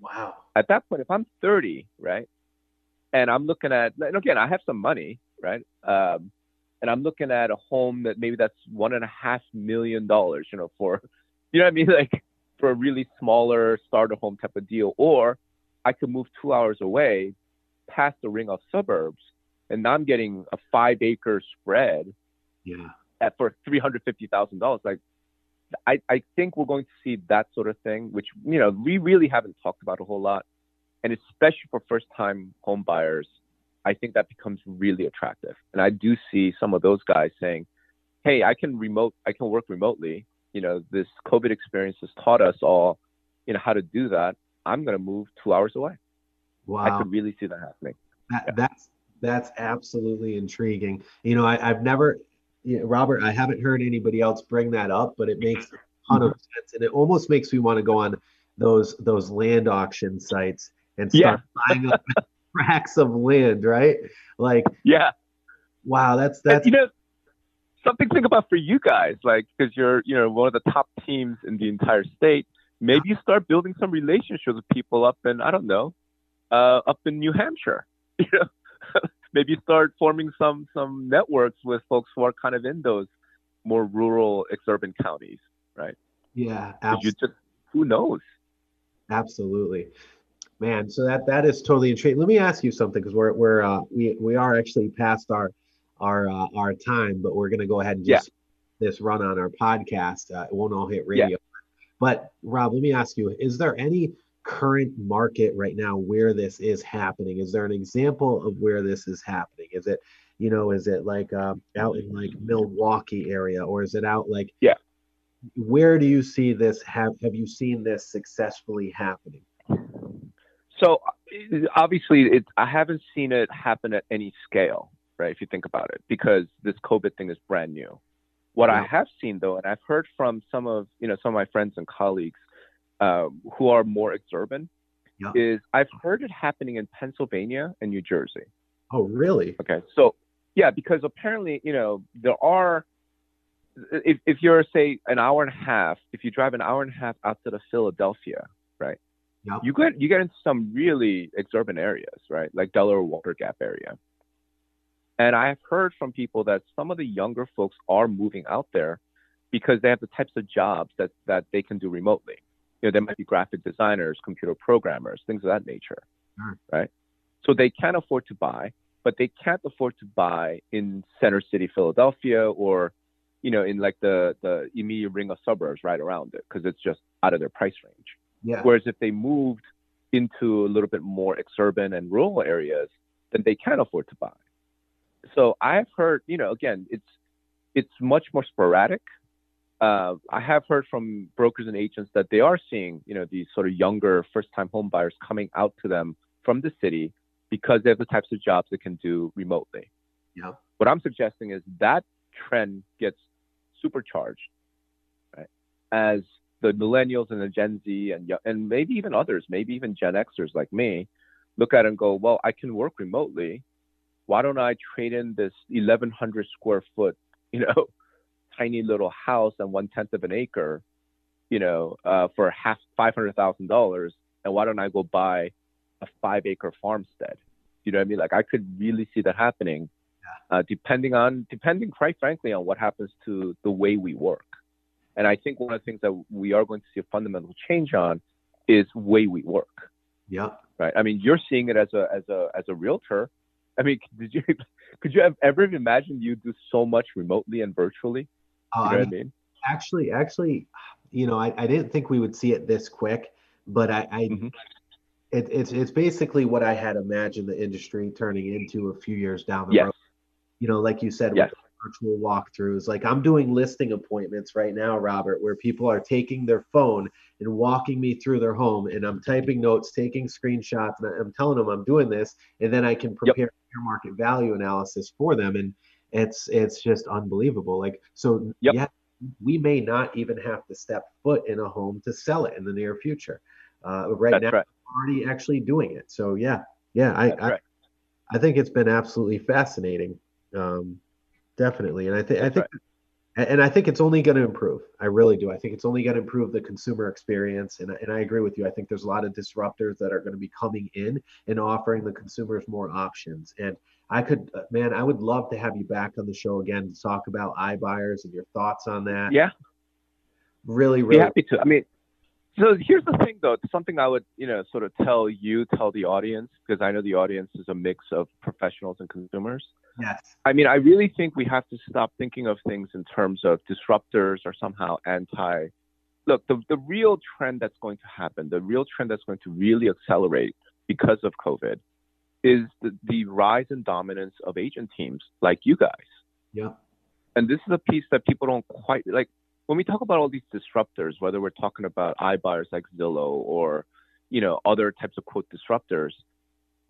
Speaker 2: wow.
Speaker 4: At that point, if I'm 30, right, and I'm looking at, and again, I have some money, right, um, and I'm looking at a home that maybe that's one and a half million dollars, you know, for, [laughs] you know what I mean, like for a really smaller starter home type of deal, or I could move two hours away, past the ring of suburbs, and now I'm getting a five acre spread
Speaker 2: Yeah.
Speaker 4: at for three hundred fifty thousand dollars. Like, I I think we're going to see that sort of thing, which you know we really haven't talked about a whole lot, and especially for first time home buyers, I think that becomes really attractive. And I do see some of those guys saying, "Hey, I can remote, I can work remotely. You know, this COVID experience has taught us all, you know, how to do that. I'm going to move two hours away. I
Speaker 2: Wow.
Speaker 4: could really see that happening.
Speaker 2: That,
Speaker 4: Yeah.
Speaker 2: That's that's absolutely intriguing. You know, I, I've never, you know, Robert, I haven't heard anybody else bring that up, but it makes a ton of mm-hmm. sense, and it almost makes me want to go on those those land auction sites and start buying up [laughs] tracts of land, right? Like,
Speaker 4: Yeah.
Speaker 2: wow, that's
Speaker 4: And,
Speaker 2: that's
Speaker 4: you know something to think about for you guys like because you're you know one of the top teams in the entire state maybe you start building some relationships with people up in i don't know uh, up in new hampshire [laughs] you know [laughs] maybe start forming some some networks with folks who are kind of in those more rural exurban counties right
Speaker 2: yeah, absolutely.
Speaker 4: just who knows
Speaker 2: Absolutely, man. So that that is totally intriguing. Let me ask you something because we're we're uh, we we are actually past our our uh, our time, but we're gonna go ahead and just yeah. this run on our podcast. Uh, it won't all hit radio. Yeah. But Rob, let me ask you: Is there any current market right now where this is happening? Is there an example of where this is happening? Is it, you know, is it like uh, out in like Milwaukee area, or is it out like
Speaker 4: yeah?
Speaker 2: Where do you see this? Have Have you seen this successfully happening?
Speaker 4: So obviously, it, I haven't seen it happen at any scale, right? If you think about it, because this COVID thing is brand new. What. I have seen though, and I've heard from some of you know some of my friends and colleagues um, who are more exurban yeah. is I've heard it happening in Pennsylvania and New Jersey.
Speaker 2: Oh, really?
Speaker 4: Okay. So, yeah, because apparently, you know, there are, if, if you're, say, an hour and a half, if you drive an hour and a half outside of Philadelphia, right? Yeah. You get you get into some really exurban areas, right? Like Delaware Water Gap area. And I've heard from people that some of the younger folks are moving out there because they have the types of jobs that, that they can do remotely you know, they might be graphic designers, computer programmers, things of that nature, mm. right? So they can afford to buy, but they can't afford to buy in center city Philadelphia or, you know, in like the the immediate ring of suburbs right around it because it's just out of their price range.
Speaker 2: Yeah.
Speaker 4: Whereas if they moved into a little bit more exurban and rural areas, then they can afford to buy. So I've heard, you know, again, it's it's much more sporadic uh, I have heard from brokers and agents that they are seeing, you know, these sort of younger first-time home buyers coming out to them from the city because they have the types of jobs they can do remotely.
Speaker 2: Yeah.
Speaker 4: What I'm suggesting is that trend gets supercharged, right? As the millennials and the Gen Z and and maybe even others, maybe even Gen Xers like me, look at it and go, well, I can work remotely. Why don't I trade in this 1,100 square foot, you know, tiny little house on one tenth of an acre, you know, uh, for half five hundred thousand dollars, and why don't I go buy a five acre farmstead? You know what I mean? Like I could really see that happening, yeah. uh, depending on depending quite frankly on what happens to the way we work. And I think one of the things that we are going to see a fundamental change on is way we work.
Speaker 2: Yeah.
Speaker 4: Right. I mean, you're seeing it as a as a as a realtor. I mean, [laughs] did you could you have ever imagined you do so much remotely and virtually?
Speaker 2: You know I mean? Actually, actually, you know, I, I didn't think we would see it this quick, but I, I mm-hmm. it, it's it's basically what I had imagined the industry turning into a few years down the
Speaker 4: yes.
Speaker 2: road. You know, like you said,
Speaker 4: yes.
Speaker 2: virtual walkthroughs. Like I'm doing listing appointments right now, Robert, where people are taking their phone and walking me through their home, and I'm typing notes, taking screenshots, and I'm telling them I'm doing this, and then I can prepare yep. market value analysis for them. And it's it's just unbelievable. Like so,
Speaker 4: yep.
Speaker 2: yeah, we may not even have to step foot in a home to sell it in the near future. Uh, right
Speaker 4: That's
Speaker 2: now,
Speaker 4: right.
Speaker 2: we're already actually doing it. So yeah, yeah, I I, right. I, think it's been absolutely fascinating. Um, definitely, and I think I think. Right and I think it's only going to improve. I really do. I think it's only going to improve the consumer experience. And, and I agree with you. I think there's a lot of disruptors that are going to be coming in and offering the consumers more options. And I could, uh, man, I would love to have you back on the show again to talk about iBuyers and your thoughts on that.
Speaker 4: Yeah.
Speaker 2: Really, really.
Speaker 4: Be happy to. I mean, so here's the thing, though. It's something I would, you know, sort of tell you, tell the audience, because I know the audience is a mix of professionals and consumers.
Speaker 2: Yes.
Speaker 4: I mean, I really think we have to stop thinking of things in terms of disruptors or somehow anti. Look, the, the real trend that's going to happen, the real trend that's going to really accelerate because of COVID is the, the rise and dominance of agent teams like you guys.
Speaker 2: Yeah.
Speaker 4: And this is a piece that people don't quite like. When we talk about all these disruptors, whether we're talking about iBuyers like Zillow or, you know, other types of quote disruptors,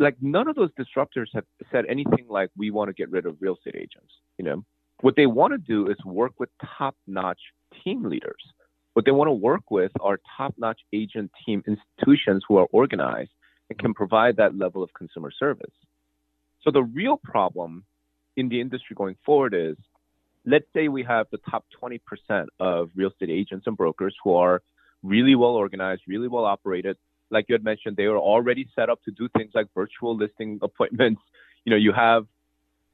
Speaker 4: like none of those disruptors have said anything like we want to get rid of real estate agents. You know, what they want to do is work with top-notch team leaders. What they want to work with are top-notch agent team institutions who are organized and can provide that level of consumer service. So the real problem in the industry going forward is let's say we have the top 20% of real estate agents and brokers who are really well organized, really well operated. Like you had mentioned, they are already set up to do things like virtual listing appointments. [laughs] You know, you have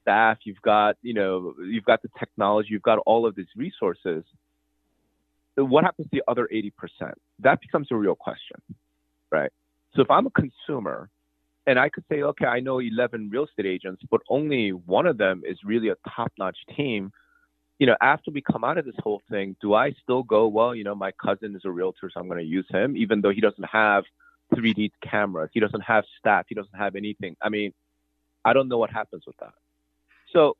Speaker 4: staff, you've got, you know, you've got the technology, you've got all of these resources. What happens to the other 80%? That becomes a real question right? So if I'm a consumer and I could say, okay, I know 11 real estate agents, but only one of them is really a top notch team. You know, after we come out of this whole thing, do I still go, well, you know, my cousin is a realtor, so I'm going to use him, even though he doesn't have 3D cameras, he doesn't have staff, he doesn't have anything. I mean, I don't know what happens with that. So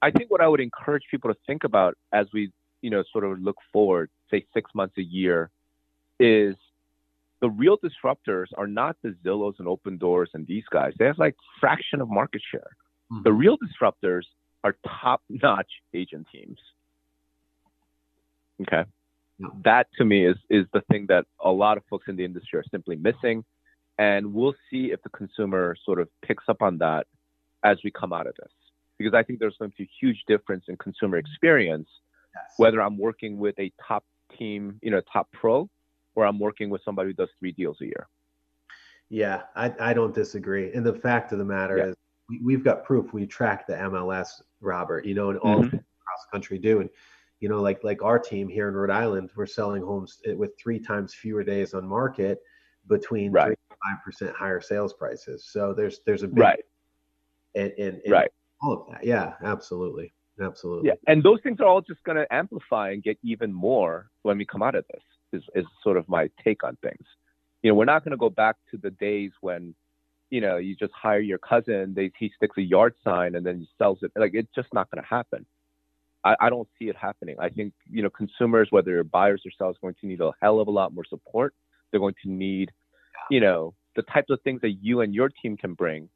Speaker 4: I think what I would encourage people to think about as we, you know, sort of look forward, say six months, a year, is the real disruptors are not the Zillows and Opendoors and these guys. They have like fraction of market share. Mm-hmm. The real disruptors are top-notch agent teams. Okay. Yeah. That to me is is the thing that a lot of folks in the industry are simply missing. And we'll see if the consumer sort of picks up on that as we come out of this. Because I think there's going to be a huge difference in consumer experience, yes. whether I'm working with a top team, you know, top pro where I'm working with somebody who does three deals a year.
Speaker 2: Yeah, I, I don't disagree. And the fact of the matter yeah. is, we, have got proof. We track the MLS, Robert. You know, and all mm-hmm. across the country do. And you know, like like our team here in Rhode Island, we're selling homes with three times fewer days on market, between right. five percent higher sales prices. So there's there's a big
Speaker 4: right.
Speaker 2: And, and, and
Speaker 4: right.
Speaker 2: all of that. Yeah, absolutely. Absolutely.
Speaker 4: Yeah. And those things are all just going to amplify and get even more when we come out of this is, is sort of my take on things. You know, we're not going to go back to the days when, you know, you just hire your cousin, they, he sticks a yard sign and then he sells it. Like, it's just not going to happen. I, I don't see it happening. I think, you know, consumers, whether they're buyers or sellers, going to need a hell of a lot more support. They're going to need, you know, the types of things that you and your team can bring.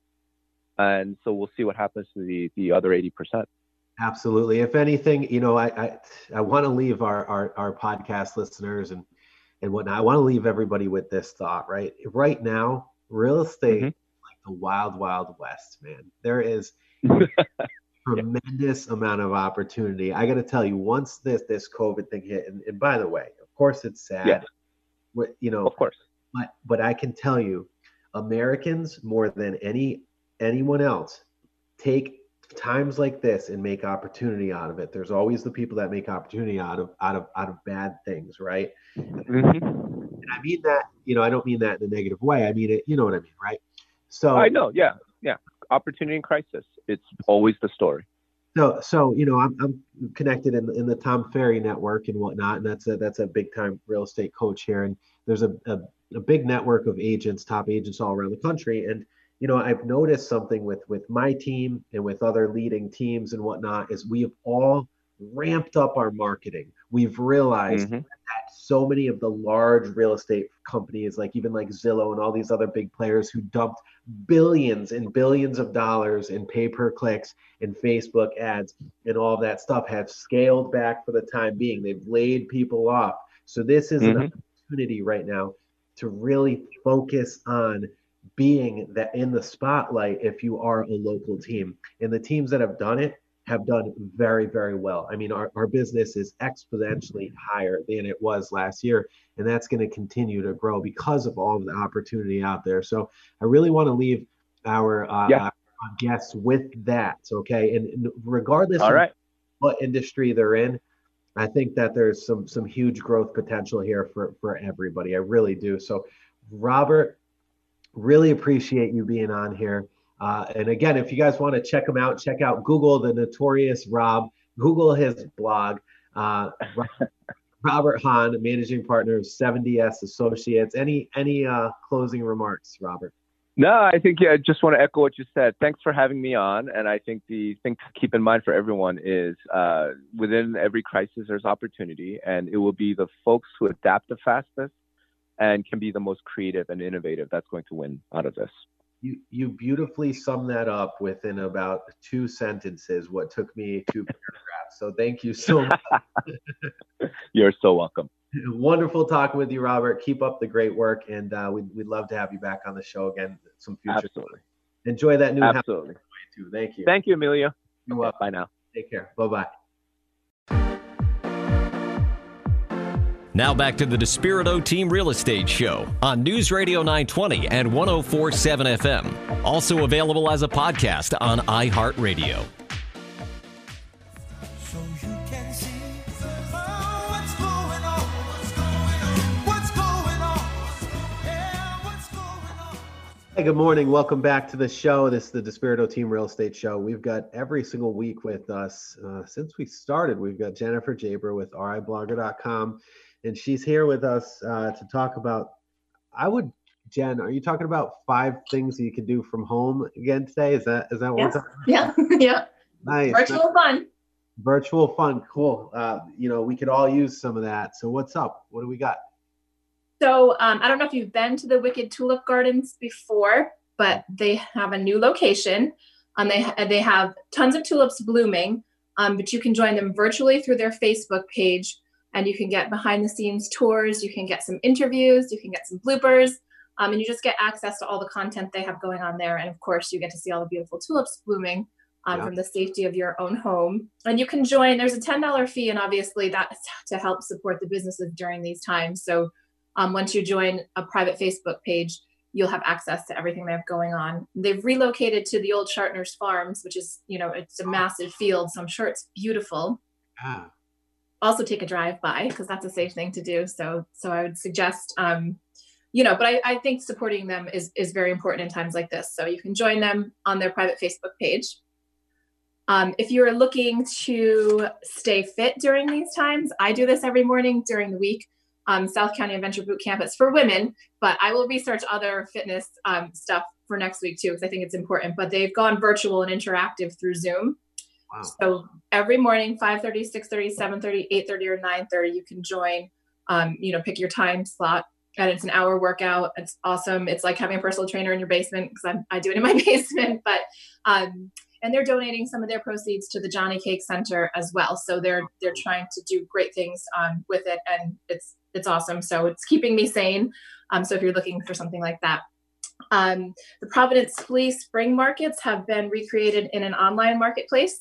Speaker 4: And so we'll see what happens to the, the other 80%.
Speaker 2: Absolutely. If anything, you know, I I, I want to leave our, our our podcast listeners and and whatnot. I want to leave everybody with this thought, right? Right now, real estate mm-hmm. like the wild, wild west, man. There is [laughs] tremendous amount of opportunity. I got to tell you, once this this COVID thing hit, and, and by the way, of course it's sad.
Speaker 4: Yeah.
Speaker 2: You know,
Speaker 4: of course.
Speaker 2: But but I can tell you, Americans more than any anyone else take times like this and make opportunity out of it. There's always the people that make opportunity out of out of out of bad things, right? Mm-hmm. And I mean that, you know, I don't mean that in a negative way. I mean it, you know what I mean, right? So
Speaker 4: I know, yeah, yeah. Opportunity and crisis. It's always the story.
Speaker 2: So, so you know, I'm, I'm connected in, in the Tom Ferry network and whatnot, and that's a that's a big time real estate coach here. And there's a, a, a big network of agents, top agents all around the country, and you know i've noticed something with with my team and with other leading teams and whatnot is we have all ramped up our marketing we've realized mm-hmm. that so many of the large real estate companies like even like zillow and all these other big players who dumped billions and billions of dollars in pay per clicks and facebook ads and all that stuff have scaled back for the time being they've laid people off so this is mm-hmm. an opportunity right now to really focus on being that in the spotlight if you are a local team. And the teams that have done it have done very, very well. I mean, our, our business is exponentially higher than it was last year, and that's going to continue to grow because of all of the opportunity out there. So I really want to leave our, uh, yeah. our guests with that. Okay. And regardless
Speaker 4: all right.
Speaker 2: what industry they're in, I think that there's some some huge growth potential here for for everybody. I really do. So, Robert, Really appreciate you being on here. Uh, and again, if you guys want to check him out, check out Google the Notorious Rob. Google his blog. Uh, [laughs] Robert Hahn, managing partner of 7DS Associates. Any any uh, closing remarks, Robert?
Speaker 4: No, I think yeah, I just want to echo what you said. Thanks for having me on. And I think the thing to keep in mind for everyone is uh, within every crisis, there's opportunity, and it will be the folks who adapt the fastest and can be the most creative and innovative that's going to win out of this.
Speaker 2: You, you beautifully sum that up within about two sentences, what took me two [laughs] paragraphs. So thank you so much. [laughs]
Speaker 4: You're so welcome.
Speaker 2: Wonderful talking with you, Robert. Keep up the great work, and uh, we'd, we'd love to have you back on the show again some future.
Speaker 4: Absolutely.
Speaker 2: Enjoy that new
Speaker 4: Absolutely.
Speaker 2: Too. Thank you.
Speaker 4: Thank you, Emilio.
Speaker 2: You're welcome.
Speaker 4: Bye now.
Speaker 2: Take care. Bye bye.
Speaker 1: Now back to the Despirito Team Real Estate Show on News Radio 920 and 1047 FM. Also available as a podcast on iHeartRadio.
Speaker 2: Hey, good morning. Welcome back to the show. This is the Despirito Team Real Estate Show. We've got every single week with us uh, since we started. We've got Jennifer Geaber with riblogger.com, and she's here with us uh, to talk about. I would, Jen, are you talking about five things you can do from home again today? Is that is that what?
Speaker 5: Yeah, yeah, [laughs] yeah.
Speaker 2: Nice.
Speaker 5: Virtual fun.
Speaker 2: Virtual fun, cool. Uh, you know, we could all use some of that. So, what's up? What do we got?
Speaker 5: So um, I don't know if you've been to the Wicked Tulip Gardens before, but they have a new location. Um, they they have tons of tulips blooming, um, but you can join them virtually through their Facebook page, and you can get behind the scenes tours. You can get some interviews. You can get some bloopers, um, and you just get access to all the content they have going on there. And of course, you get to see all the beautiful tulips blooming. Um, yeah. From the safety of your own home. And you can join, there's a $10 fee, and obviously that's to help support the businesses during these times. So um, once you join a private Facebook page, you'll have access to everything they have going on. They've relocated to the old Schartner's Farms, which is, you know, it's a massive field, so I'm sure it's beautiful. Ah. Also take a drive by because that's a safe thing to do. So, so I would suggest, um, you know, but I, I think supporting them is is very important in times like this. So you can join them on their private Facebook page. Um, if you're looking to stay fit during these times, I do this every morning during the week um, South County Adventure Boot Camp. It's for women, but I will research other fitness um, stuff for next week too, because I think it's important. But they've gone virtual and interactive through Zoom. Wow. So every morning, 5.30, 6.30, 7.30, 8.30, or 9.30, you can join, um, you know, pick your time slot. And it's an hour workout. It's awesome. It's like having a personal trainer in your basement because I do it in my [laughs] basement. But um, and they're donating some of their proceeds to the Jonnycake Center as well. So they're they're trying to do great things um, with it, and it's it's awesome. So it's keeping me sane. Um, so if you're looking for something like that. Um, the Providence Flea Spring Markets have been recreated in an online marketplace.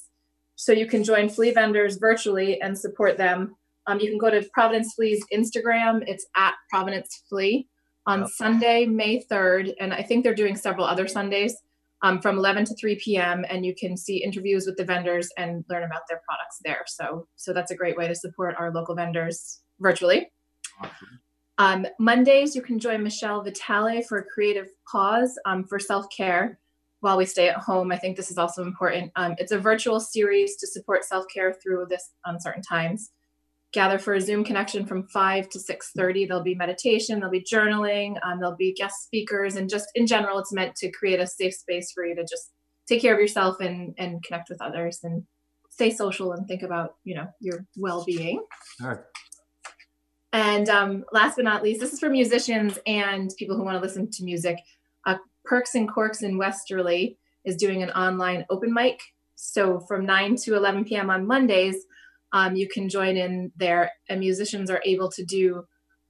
Speaker 5: So you can join flea vendors virtually and support them. Um, you can go to Providence Flea's Instagram. It's at Providence Flea on oh. Sunday, May 3rd. And I think they're doing several other Sundays um, from 11 to 3 p.m. And you can see interviews with the vendors and learn about their products there. So, so that's a great way to support our local vendors virtually. Awesome. Um, Mondays, you can join Michelle Vitale for a creative pause um, for self care while we stay at home. I think this is also important. Um, it's a virtual series to support self care through this uncertain times. Gather for a Zoom connection from 5 to 6:30. There'll be meditation, there'll be journaling, um, there'll be guest speakers, and just in general, it's meant to create a safe space for you to just take care of yourself and and connect with others and stay social and think about you know your well-being. All right. And um, last but not least, this is for musicians and people who want to listen to music. Uh, Perks and Corks in Westerly is doing an online open mic. So from 9 to 11 p.m. on Mondays, um, you can join in there, and musicians are able to do,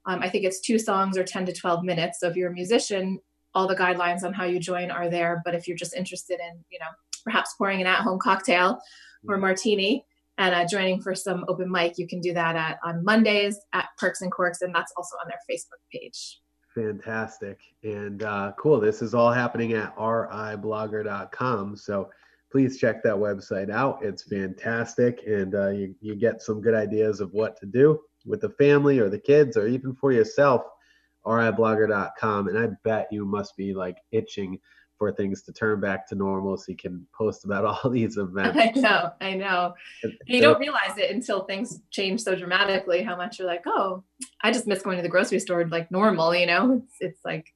Speaker 5: um, I think it's two songs or 10 to 12 minutes. So if you're a musician, all the guidelines on how you join are there. But if you're just interested in, you know, perhaps pouring an at home cocktail or martini, and uh, joining for some open mic, you can do that at on Mondays at Perks and Corks, and that's also on their Facebook page.
Speaker 2: Fantastic and uh, cool. This is all happening at riblogger.com. So please check that website out. It's fantastic, and uh, you, you get some good ideas of what to do with the family or the kids or even for yourself. riblogger.com, and I bet you must be like itching for things to turn back to normal so you can post about [laughs] all these events.
Speaker 5: I know, I know. you don't realize it until things change so dramatically how much you're like, oh, I just miss going to the grocery store like normal, you know? It's, it's like,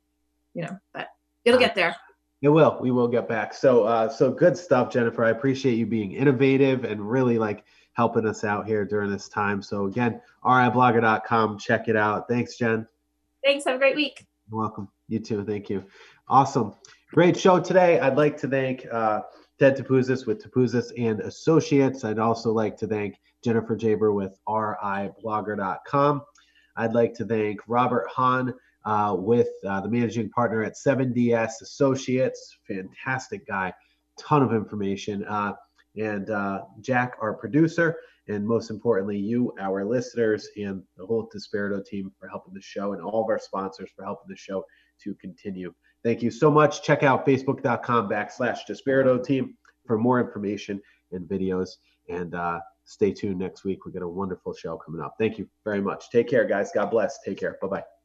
Speaker 5: you know, but it'll get there.
Speaker 2: It will. We will get back. So, uh, so good stuff, Jennifer. I appreciate you being innovative and really like helping us out here during this time. So again, riblogger.com. Check it out. Thanks, Jen.
Speaker 5: Thanks. Have a great week.
Speaker 2: You're welcome. You too. Thank you. Awesome. Great show today. I'd like to thank uh, Ted Topouzis with Topouzis and Associates. I'd also like to thank Jennifer Geaber with riblogger.com. I'd like to thank Robert Hahn uh, with uh, the managing partner at 7DS Associates. Fantastic guy, ton of information. Uh, and uh, Jack, our producer, and most importantly, you, our listeners, and the whole Despirito team for helping the show, and all of our sponsors for helping the show to continue. Thank you so much. Check out facebook.com backslash Despirito team for more information and videos. And uh, stay tuned next week. We got a wonderful show coming up. Thank you very much. Take care, guys. God bless. Take care. Bye bye.